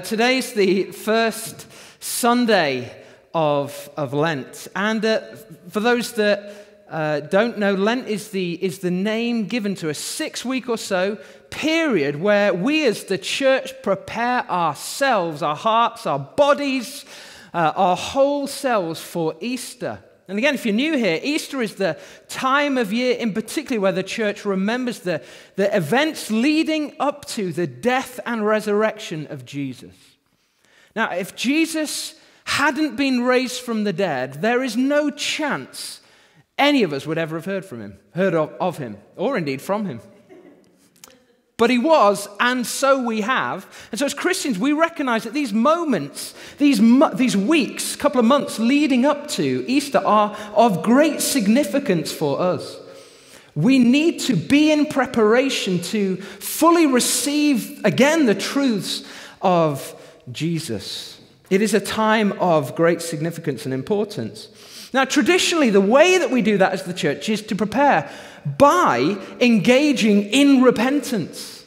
Today's the first Sunday of, of Lent. And uh, for those that uh, don't know, Lent is the, is the name given to a six week or so period where we as the church prepare ourselves, our hearts, our bodies, uh, our whole selves for Easter. And again, if you're new here, Easter is the time of year in particular where the church remembers the, the events leading up to the death and resurrection of Jesus. Now, if Jesus hadn't been raised from the dead, there is no chance any of us would ever have heard from him, heard of, of him, or indeed from him. But he was, and so we have. And so, as Christians, we recognize that these moments, these, these weeks, couple of months leading up to Easter, are of great significance for us. We need to be in preparation to fully receive again the truths of Jesus. It is a time of great significance and importance. Now, traditionally, the way that we do that as the church is to prepare by engaging in repentance,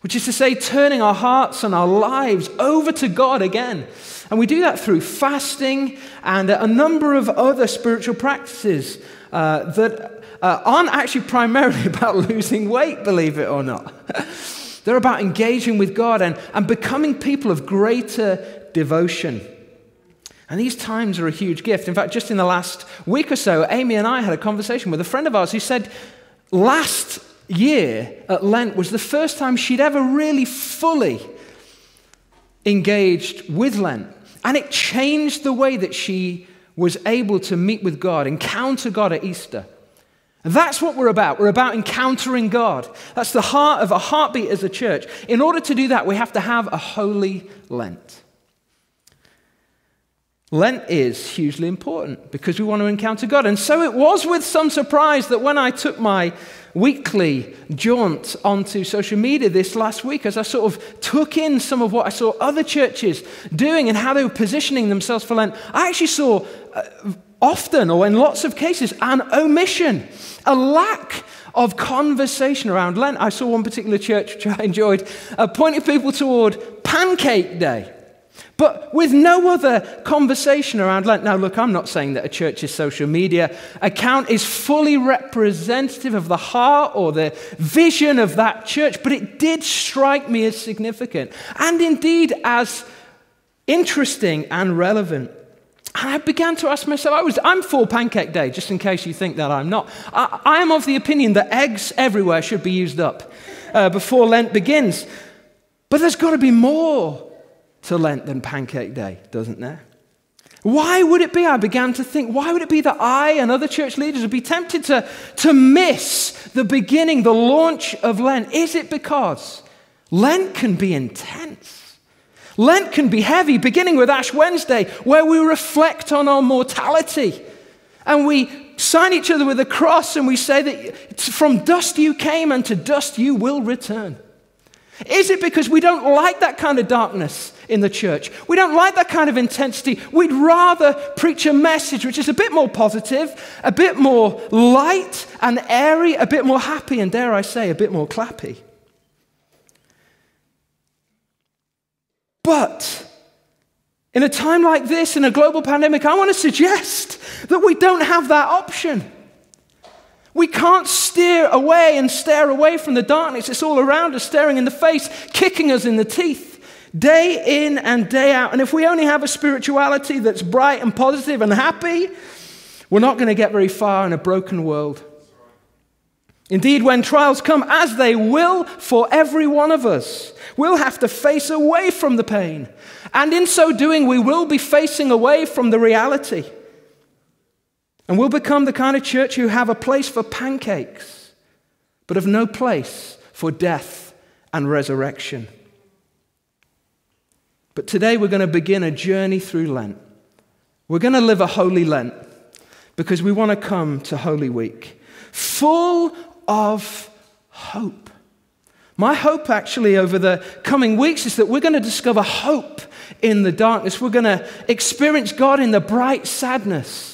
which is to say, turning our hearts and our lives over to God again. And we do that through fasting and a number of other spiritual practices uh, that uh, aren't actually primarily about losing weight, believe it or not. They're about engaging with God and, and becoming people of greater devotion. And these times are a huge gift. In fact, just in the last week or so, Amy and I had a conversation with a friend of ours who said last year at Lent was the first time she'd ever really fully engaged with Lent. And it changed the way that she was able to meet with God, encounter God at Easter. And that's what we're about. We're about encountering God. That's the heart of a heartbeat as a church. In order to do that, we have to have a holy Lent. Lent is hugely important because we want to encounter God. And so it was with some surprise that when I took my weekly jaunt onto social media this last week, as I sort of took in some of what I saw other churches doing and how they were positioning themselves for Lent, I actually saw uh, often, or in lots of cases, an omission, a lack of conversation around Lent. I saw one particular church which I enjoyed uh, pointing people toward Pancake Day but with no other conversation around Lent. Now, look, I'm not saying that a church's social media account is fully representative of the heart or the vision of that church, but it did strike me as significant and indeed as interesting and relevant. And I began to ask myself, I was, I'm for Pancake Day, just in case you think that I'm not. I, I am of the opinion that eggs everywhere should be used up uh, before Lent begins. But there's got to be more to Lent than Pancake Day, doesn't there? Why would it be? I began to think, why would it be that I and other church leaders would be tempted to, to miss the beginning, the launch of Lent? Is it because Lent can be intense? Lent can be heavy, beginning with Ash Wednesday, where we reflect on our mortality and we sign each other with a cross and we say that from dust you came and to dust you will return. Is it because we don't like that kind of darkness in the church? We don't like that kind of intensity. We'd rather preach a message which is a bit more positive, a bit more light and airy, a bit more happy, and dare I say, a bit more clappy. But in a time like this, in a global pandemic, I want to suggest that we don't have that option. We can't steer away and stare away from the darkness. It's all around us, staring in the face, kicking us in the teeth, day in and day out. And if we only have a spirituality that's bright and positive and happy, we're not going to get very far in a broken world. Indeed, when trials come, as they will for every one of us, we'll have to face away from the pain. And in so doing, we will be facing away from the reality. And we'll become the kind of church who have a place for pancakes, but have no place for death and resurrection. But today we're going to begin a journey through Lent. We're going to live a holy Lent because we want to come to Holy Week full of hope. My hope, actually, over the coming weeks is that we're going to discover hope in the darkness. We're going to experience God in the bright sadness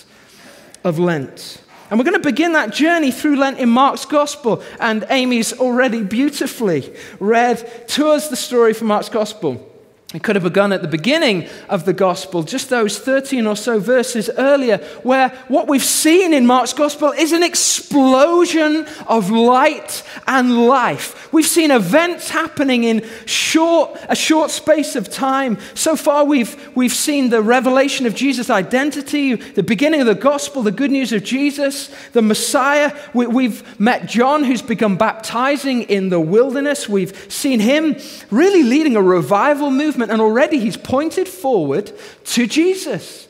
of Lent. And we're going to begin that journey through Lent in Mark's Gospel. And Amy's already beautifully read to us the story from Mark's Gospel. It could have begun at the beginning of the gospel, just those 13 or so verses earlier, where what we've seen in Mark's gospel is an explosion of light and life. We've seen events happening in short, a short space of time. So far, we've, we've seen the revelation of Jesus' identity, the beginning of the gospel, the good news of Jesus, the Messiah. We, we've met John, who's begun baptizing in the wilderness. We've seen him really leading a revival movement movement, and already he's pointed forward to Jesus.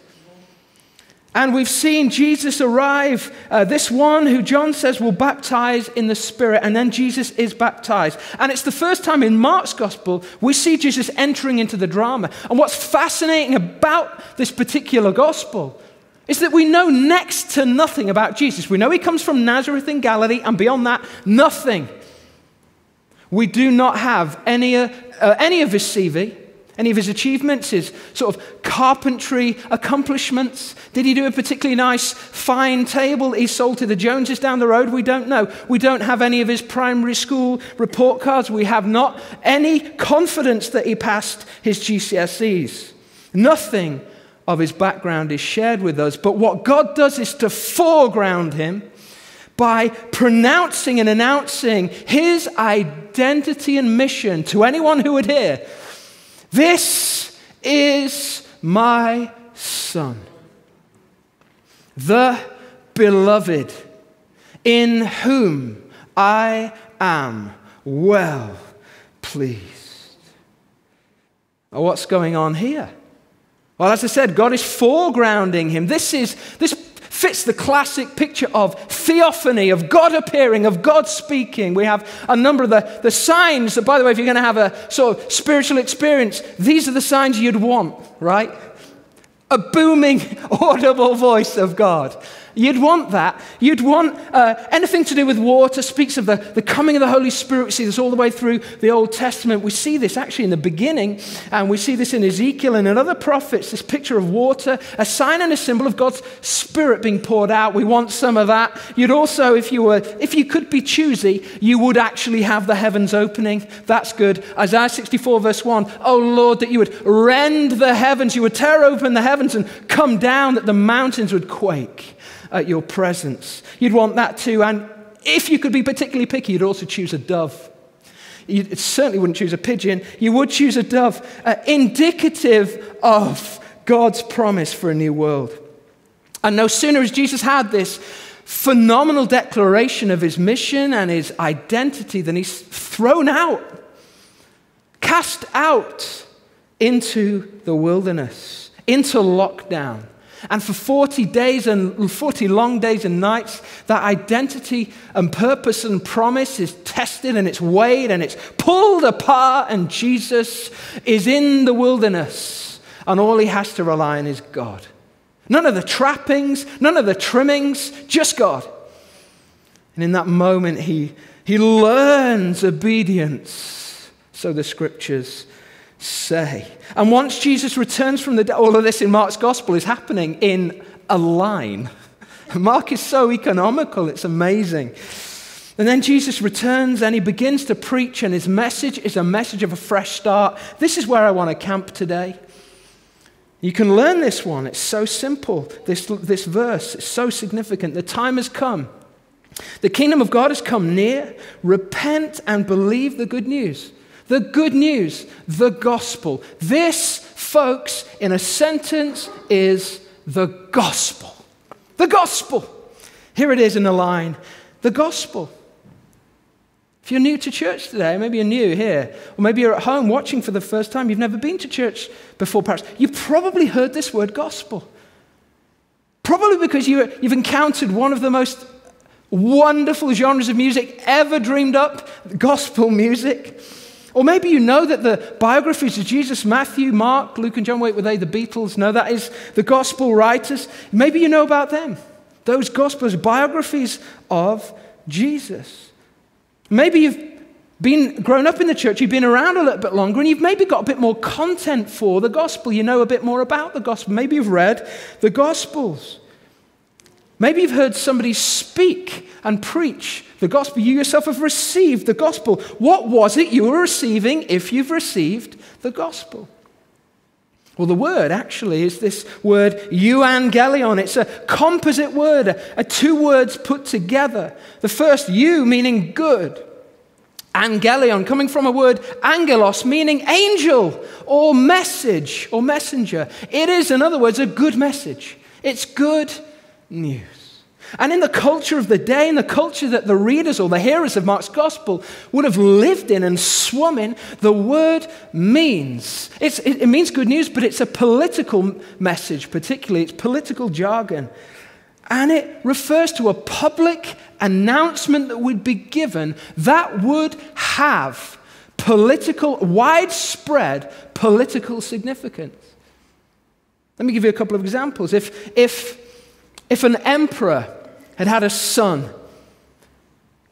And we've seen Jesus arrive, uh, this one who John says will baptize in the Spirit, and then Jesus is baptized. And it's the first time in Mark's gospel we see Jesus entering into the drama. And what's fascinating about this particular gospel is that we know next to nothing about Jesus. We know he comes from Nazareth in Galilee, and beyond that, nothing. We do not have any, uh, any of his CV. Any of his achievements, his sort of carpentry accomplishments? Did he do a particularly nice, fine table he sold to the Joneses down the road? We don't know. We don't have any of his primary school report cards. We have not any confidence that he passed his GCSEs. Nothing of his background is shared with us. But what God does is to foreground him by pronouncing and announcing his identity and mission to anyone who would hear this is my Son, the beloved, in whom I am well pleased. what's going on here? Well, as I said, God is foregrounding him. This is this fits the classic picture of theophany, of God appearing, of God speaking. We have a number of the, the signs that, by the way, if you're going to have a sort of spiritual experience, these are the signs you'd want, right? A booming, audible voice of God. You'd want that. You'd want uh, anything to do with water, speaks of the, the coming of the Holy Spirit. We see this all the way through the Old Testament. We see this actually in the beginning, and we see this in Ezekiel and in other prophets this picture of water, a sign and a symbol of God's Spirit being poured out. We want some of that. You'd also, if you were, if you could be choosy, you would actually have the heavens opening. That's good. Isaiah 64, verse 1. Oh Lord, that you would rend the heavens, you would tear open the heavens and come down, that the mountains would quake at your presence. You'd want that too. And if you could be particularly picky, you'd also choose a dove. You certainly wouldn't choose a pigeon. You would choose a dove, uh, indicative of God's promise for a new world. And no sooner has Jesus had this phenomenal declaration of his mission and his identity than he's thrown out, cast out into the wilderness, into lockdown. And for 40 days and 40 long days and nights, that identity and purpose and promise is tested and it's weighed and it's pulled apart, and Jesus is in the wilderness, and all he has to rely on is God. None of the trappings, none of the trimmings, just God. And in that moment, he, he learns obedience, so the scriptures say. And once Jesus returns from the dead, all of this in Mark's gospel is happening in a line. Mark is so economical, it's amazing. And then Jesus returns and he begins to preach, and his message is a message of a fresh start. This is where I want to camp today. You can learn this one. It's so simple. This, this verse is so significant. The time has come. The kingdom of God has come near. Repent and believe the good news. The good news, the gospel. This, folks, in a sentence, is the gospel. The gospel. Here it is in a line the gospel. If you're new to church today, maybe you're new here, or maybe you're at home watching for the first time, you've never been to church before, perhaps, you've probably heard this word gospel. Probably because you, you've encountered one of the most wonderful genres of music ever dreamed up gospel music. Or maybe you know that the biographies of Jesus, Matthew, Mark, Luke, and John, wait, were they the Beatles? No, that is the gospel writers. Maybe you know about them. Those gospels, biographies of Jesus. Maybe you've been grown up in the church, you've been around a little bit longer, and you've maybe got a bit more content for the gospel. You know a bit more about the gospel. Maybe you've read the gospels. Maybe you've heard somebody speak and preach the gospel. You yourself have received the gospel. What was it you were receiving if you've received the gospel? Well, the word actually is this word euangelion. It's a composite word, a, a two words put together. The first, you, meaning good. Angelion, coming from a word angelos, meaning angel or message or messenger. It is, in other words, a good message. It's good news. And in the culture of the day, in the culture that the readers or the hearers of Mark's gospel would have lived in and swum in, the word means. It, it means good news, but it's a political message, particularly. It's political jargon. And it refers to a public announcement that would be given that would have political, widespread political significance. Let me give you a couple of examples. If, if, if an emperor had had a son,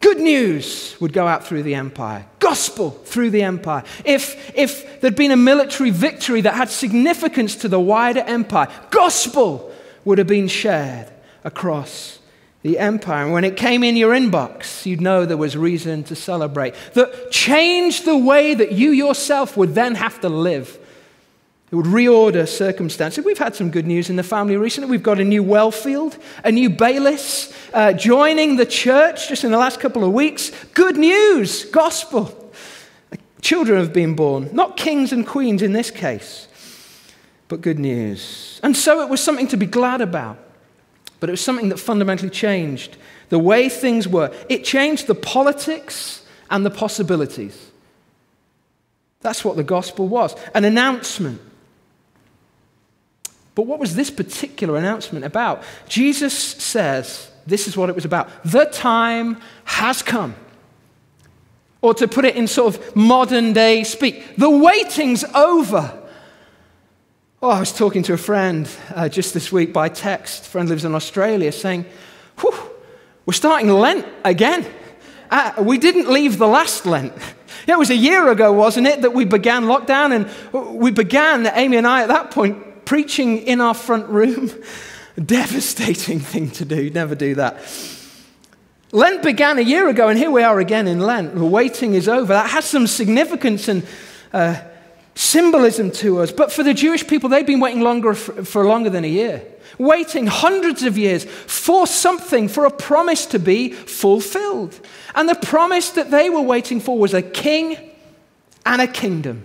good news would go out through the empire, gospel through the empire. If, if there'd been a military victory that had significance to the wider empire, gospel would have been shared across the empire. And when it came in your inbox, you'd know there was reason to celebrate. That changed the way that you yourself would then have to live. It would reorder circumstances. We've had some good news in the family recently. We've got a new Wellfield, a new Baylis uh, joining the church just in the last couple of weeks. Good news, gospel. Children have been born, not kings and queens in this case, but good news. And so it was something to be glad about but it was something that fundamentally changed the way things were. It changed the politics and the possibilities. That's what the gospel was an announcement. But what was this particular announcement about? Jesus says this is what it was about. The time has come. Or to put it in sort of modern day speak, the waiting's over. Oh, I was talking to a friend uh, just this week by text. Friend lives in Australia saying, Whew, we're starting Lent again. Uh, we didn't leave the last Lent. It was a year ago, wasn't it, that we began lockdown, and we began, Amy and I, at that point, preaching in our front room. Devastating thing to do. Never do that. Lent began a year ago, and here we are again in Lent. The waiting is over. That has some significance and uh, symbolism to us. But for the Jewish people, they've been waiting longer for, for, longer than a year, waiting hundreds of years for something, for a promise to be fulfilled. And the promise that they were waiting for was a king and a kingdom.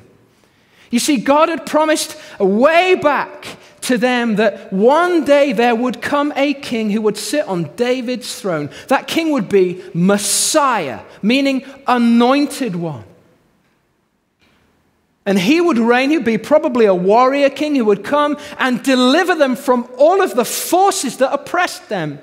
You see, God had promised way back to them that one day there would come a king who would sit on David's throne. That king would be Messiah, meaning anointed one. And he would reign, he'd be probably a warrior king who would come and deliver them from all of the forces that oppressed them.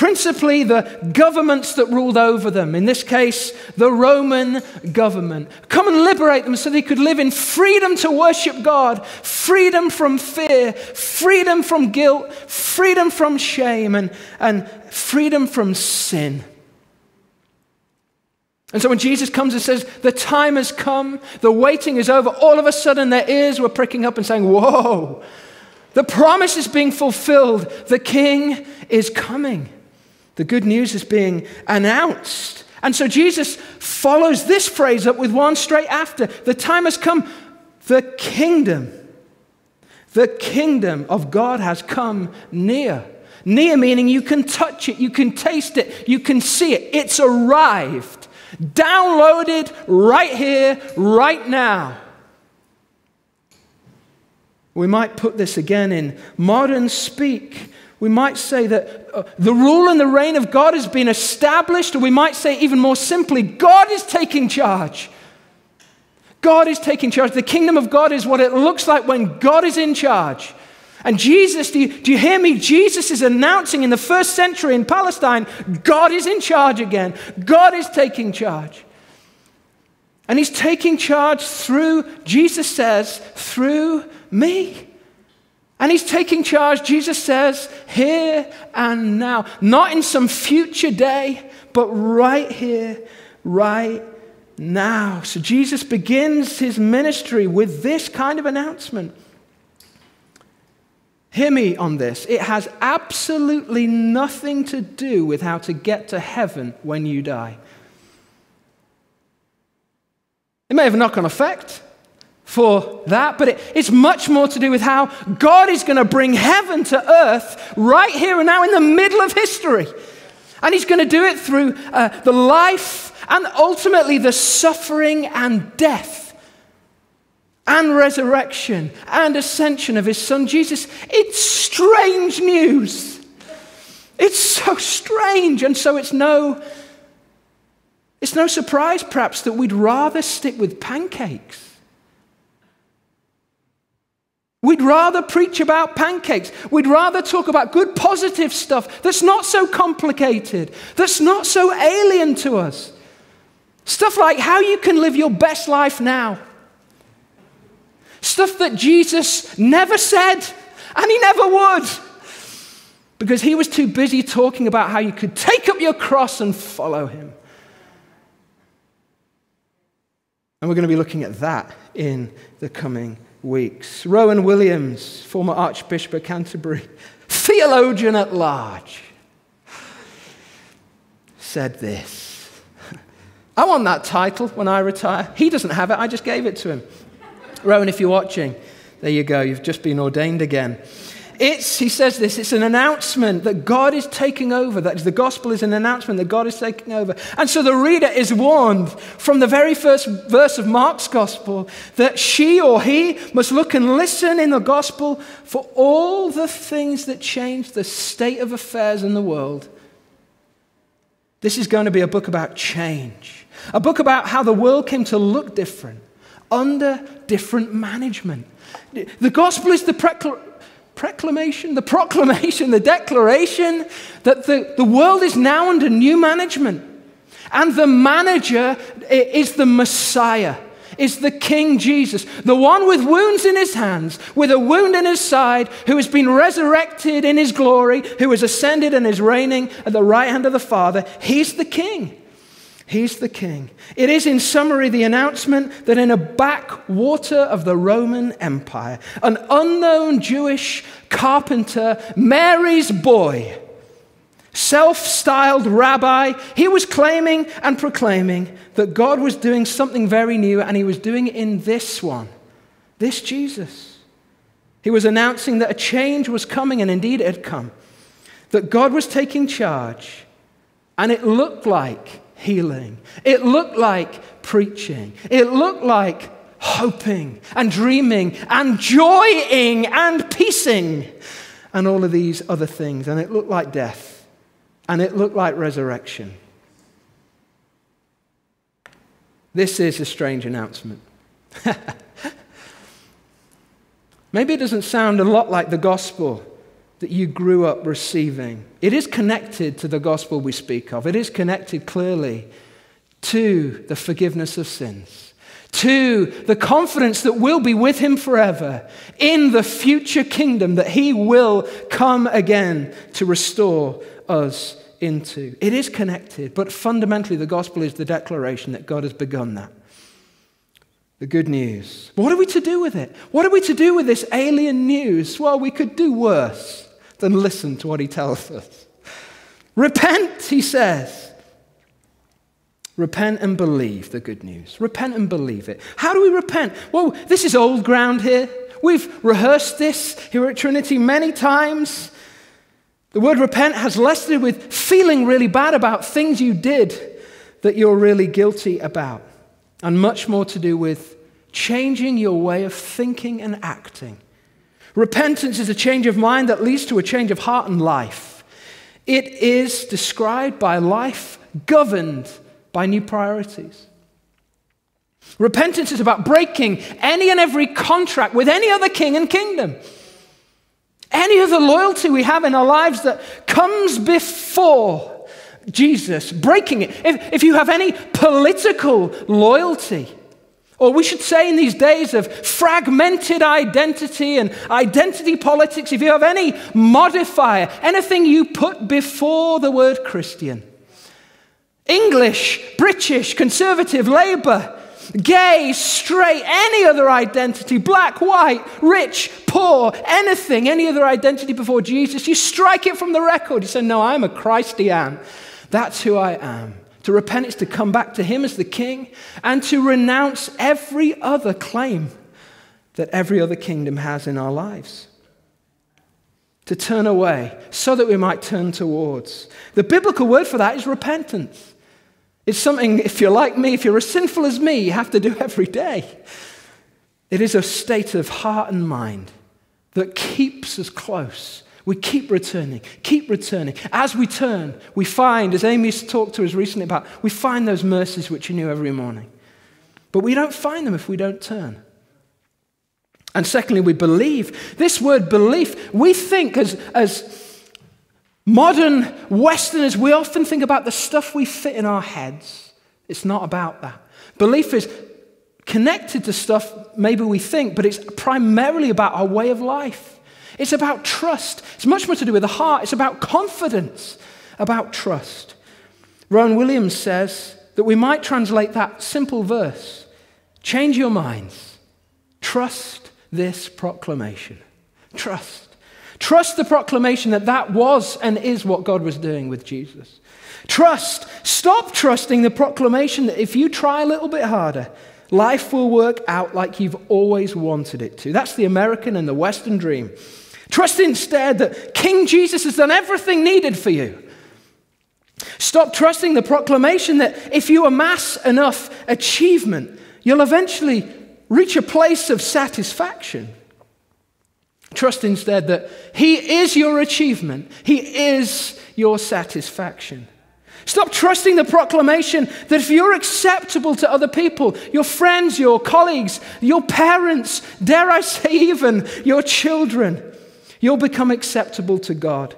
Principally, the governments that ruled over them, in this case, the Roman government. Come and liberate them so they could live in freedom to worship God, freedom from fear, freedom from guilt, freedom from shame, and, and freedom from sin. And so when Jesus comes and says, The time has come, the waiting is over, all of a sudden their ears were pricking up and saying, Whoa, the promise is being fulfilled. The king is coming. The good news is being announced. And so Jesus follows this phrase up with one straight after The time has come, the kingdom. The kingdom of God has come near. Near meaning you can touch it, you can taste it, you can see it. It's arrived. Downloaded right here, right now. We might put this again in modern speak. We might say that uh, the rule and the reign of God has been established, or we might say even more simply, God is taking charge. God is taking charge. The kingdom of God is what it looks like when God is in charge. And Jesus, do you, do you, hear me? Jesus is announcing in the first century in Palestine God is in charge again. God is taking charge. And he's taking charge through, Jesus says, through me. And he's taking charge, Jesus says, here and now. Not in some future day, but right here, right now. So Jesus begins his ministry with this kind of announcement. Hear me on this. It has absolutely nothing to do with how to get to heaven when you die. It may have a knock on effect for that, but it, it's much more to do with how God is going to bring heaven to earth right here and now in the middle of history. And He's going to do it through uh, the life and ultimately the suffering and death and resurrection and ascension of His Son Jesus. It's strange news. It's so strange. And so it's no, it's no surprise, perhaps, that we'd rather stick with pancakes We'd rather preach about pancakes. We'd rather talk about good, positive stuff that's not so complicated, that's not so alien to us. Stuff like how you can live your best life now. Stuff that Jesus never said, and he never would. Because he was too busy talking about how you could take up your cross and follow him. And we're going to be looking at that in the coming weeks. Rowan Williams, former Archbishop of Canterbury, theologian at large, said this. I want that title when I retire. He doesn't have it, I just gave it to him. Rowan, if you're watching, there you go, you've just been ordained again. It's, he says this, it's an announcement that God is taking over. That the gospel is an announcement that God is taking over. And so the reader is warned from the very first verse of Mark's gospel that she or he must look and listen in the gospel for all the things that change the state of affairs in the world. This is going to be a book about change, a book about how the world came to look different under different management. The gospel is the proclamation, the proclamation, the declaration that the, the world is now under new management. And the manager is the Messiah, is the King Jesus, the one with wounds in his hands, with a wound in his side, who has been resurrected in his glory, who has ascended and is reigning at the right hand of the Father. He's the King. He's the king. It is, in summary, the announcement that in a backwater of the Roman Empire, an unknown Jewish carpenter, Mary's boy, self styled rabbi, he was claiming and proclaiming that God was doing something very new, and he was doing it in this one, this Jesus. He was announcing that a change was coming, and indeed it had come, that God was taking charge, and it looked like healing. It looked like preaching. It looked like hoping and dreaming and joying and peacing and all of these other things. And it looked like death and it looked like resurrection. This is a strange announcement. Maybe it doesn't sound a lot like the gospel that you grew up receiving. It is connected to the gospel we speak of, it is connected clearly to the forgiveness of sins, to the confidence that we'll be with Him forever in the future kingdom that He will come again to restore us into. It is connected, but fundamentally, the gospel is the declaration that God has begun that the good news. What are we to do with it? What are we to do with this alien news? Well, we could do worse than listen to what he tells us. Repent, he says. Repent and believe the good news. Repent and believe it. How do we repent? Well, this is old ground here. We've rehearsed this here at Trinity many times. The word repent has less to do with feeling really bad about things you did that you're really guilty about, and much more to do with changing your way of thinking and acting Repentance is a change of mind that leads to a change of heart and life. It is described by life governed by new priorities. Repentance is about breaking any and every contract with any other king and kingdom. Any other loyalty we have in our lives that comes before Jesus, breaking it. If, if you have any political loyalty, or we should say, in these days of fragmented identity and identity politics, if you have any modifier, anything you put before the word Christian, English, British, conservative, Labour, gay, straight, any other identity, black, white, rich, poor, anything, any other identity before Jesus, you strike it from the record. You say, No, I'm a Christian. That's who I am. To repent is to come back to Him as the King and to renounce every other claim that every other kingdom has in our lives. To turn away so that we might turn towards. The biblical word for that is repentance. It's something, if you're like me, if you're as sinful as me, you have to do every day. It is a state of heart and mind that keeps us close. We keep returning, keep returning. As we turn, we find, as Amy's talked to us recently about, we find those mercies which are new every morning. But we don't find them if we don't turn. And secondly, we believe. This word belief, we think as, as modern Westerners, we often think about the stuff we fit in our heads. It's not about that. Belief is connected to stuff maybe we think, but it's primarily about our way of life. It's about trust. It's much more to do with the heart. It's about confidence, about trust. Rowan Williams says that we might translate that simple verse change your minds, trust this proclamation. Trust. Trust the proclamation that that was and is what God was doing with Jesus. Trust. Stop trusting the proclamation that if you try a little bit harder, life will work out like you've always wanted it to. That's the American and the Western dream. Trust instead that King Jesus has done everything needed for you. Stop trusting the proclamation that if you amass enough achievement, you'll eventually reach a place of satisfaction. Trust instead that He is your achievement, He is your satisfaction. Stop trusting the proclamation that if you're acceptable to other people, your friends, your colleagues, your parents, dare I say, even your children, you'll become acceptable to God.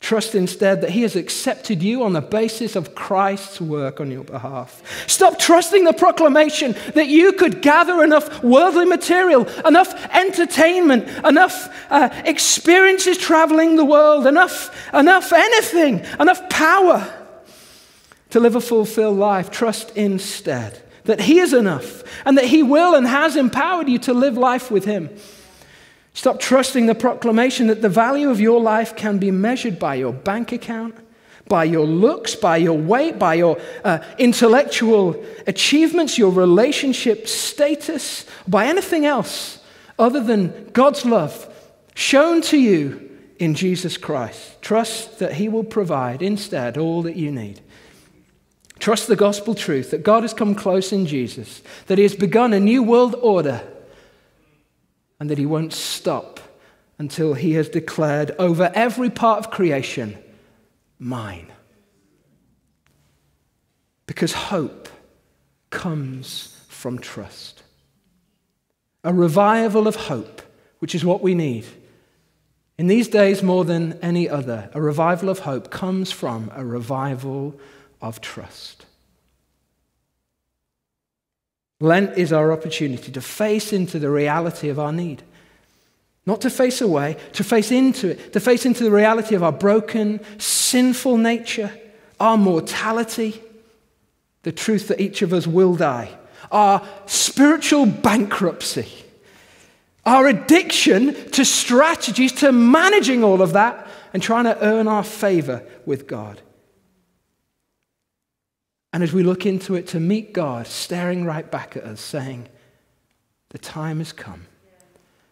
Trust instead that He has accepted you on the basis of Christ's work on your behalf. Stop trusting the proclamation that you could gather enough worldly material, enough entertainment, enough uh, experiences traveling the world, enough, enough anything, enough power to live a fulfilled life. Trust instead that He is enough and that He will and has empowered you to live life with Him. Stop trusting the proclamation that the value of your life can be measured by your bank account, by your looks, by your weight, by your uh, intellectual achievements, your relationship status, by anything else other than God's love shown to you in Jesus Christ. Trust that He will provide instead all that you need. Trust the gospel truth that God has come close in Jesus, that He has begun a new world order and that he won't stop until he has declared over every part of creation, mine. Because hope comes from trust. A revival of hope, which is what we need. In these days, more than any other, a revival of hope comes from a revival of trust. Lent is our opportunity to face into the reality of our need. Not to face away, to face into it, to face into the reality of our broken, sinful nature, our mortality, the truth that each of us will die, our spiritual bankruptcy, our addiction to strategies, to managing all of that and trying to earn our favor with God. And as we look into it, to meet God staring right back at us, saying, The time has come.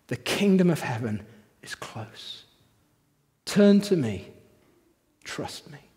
The kingdom of heaven is close. Turn to me. Trust me.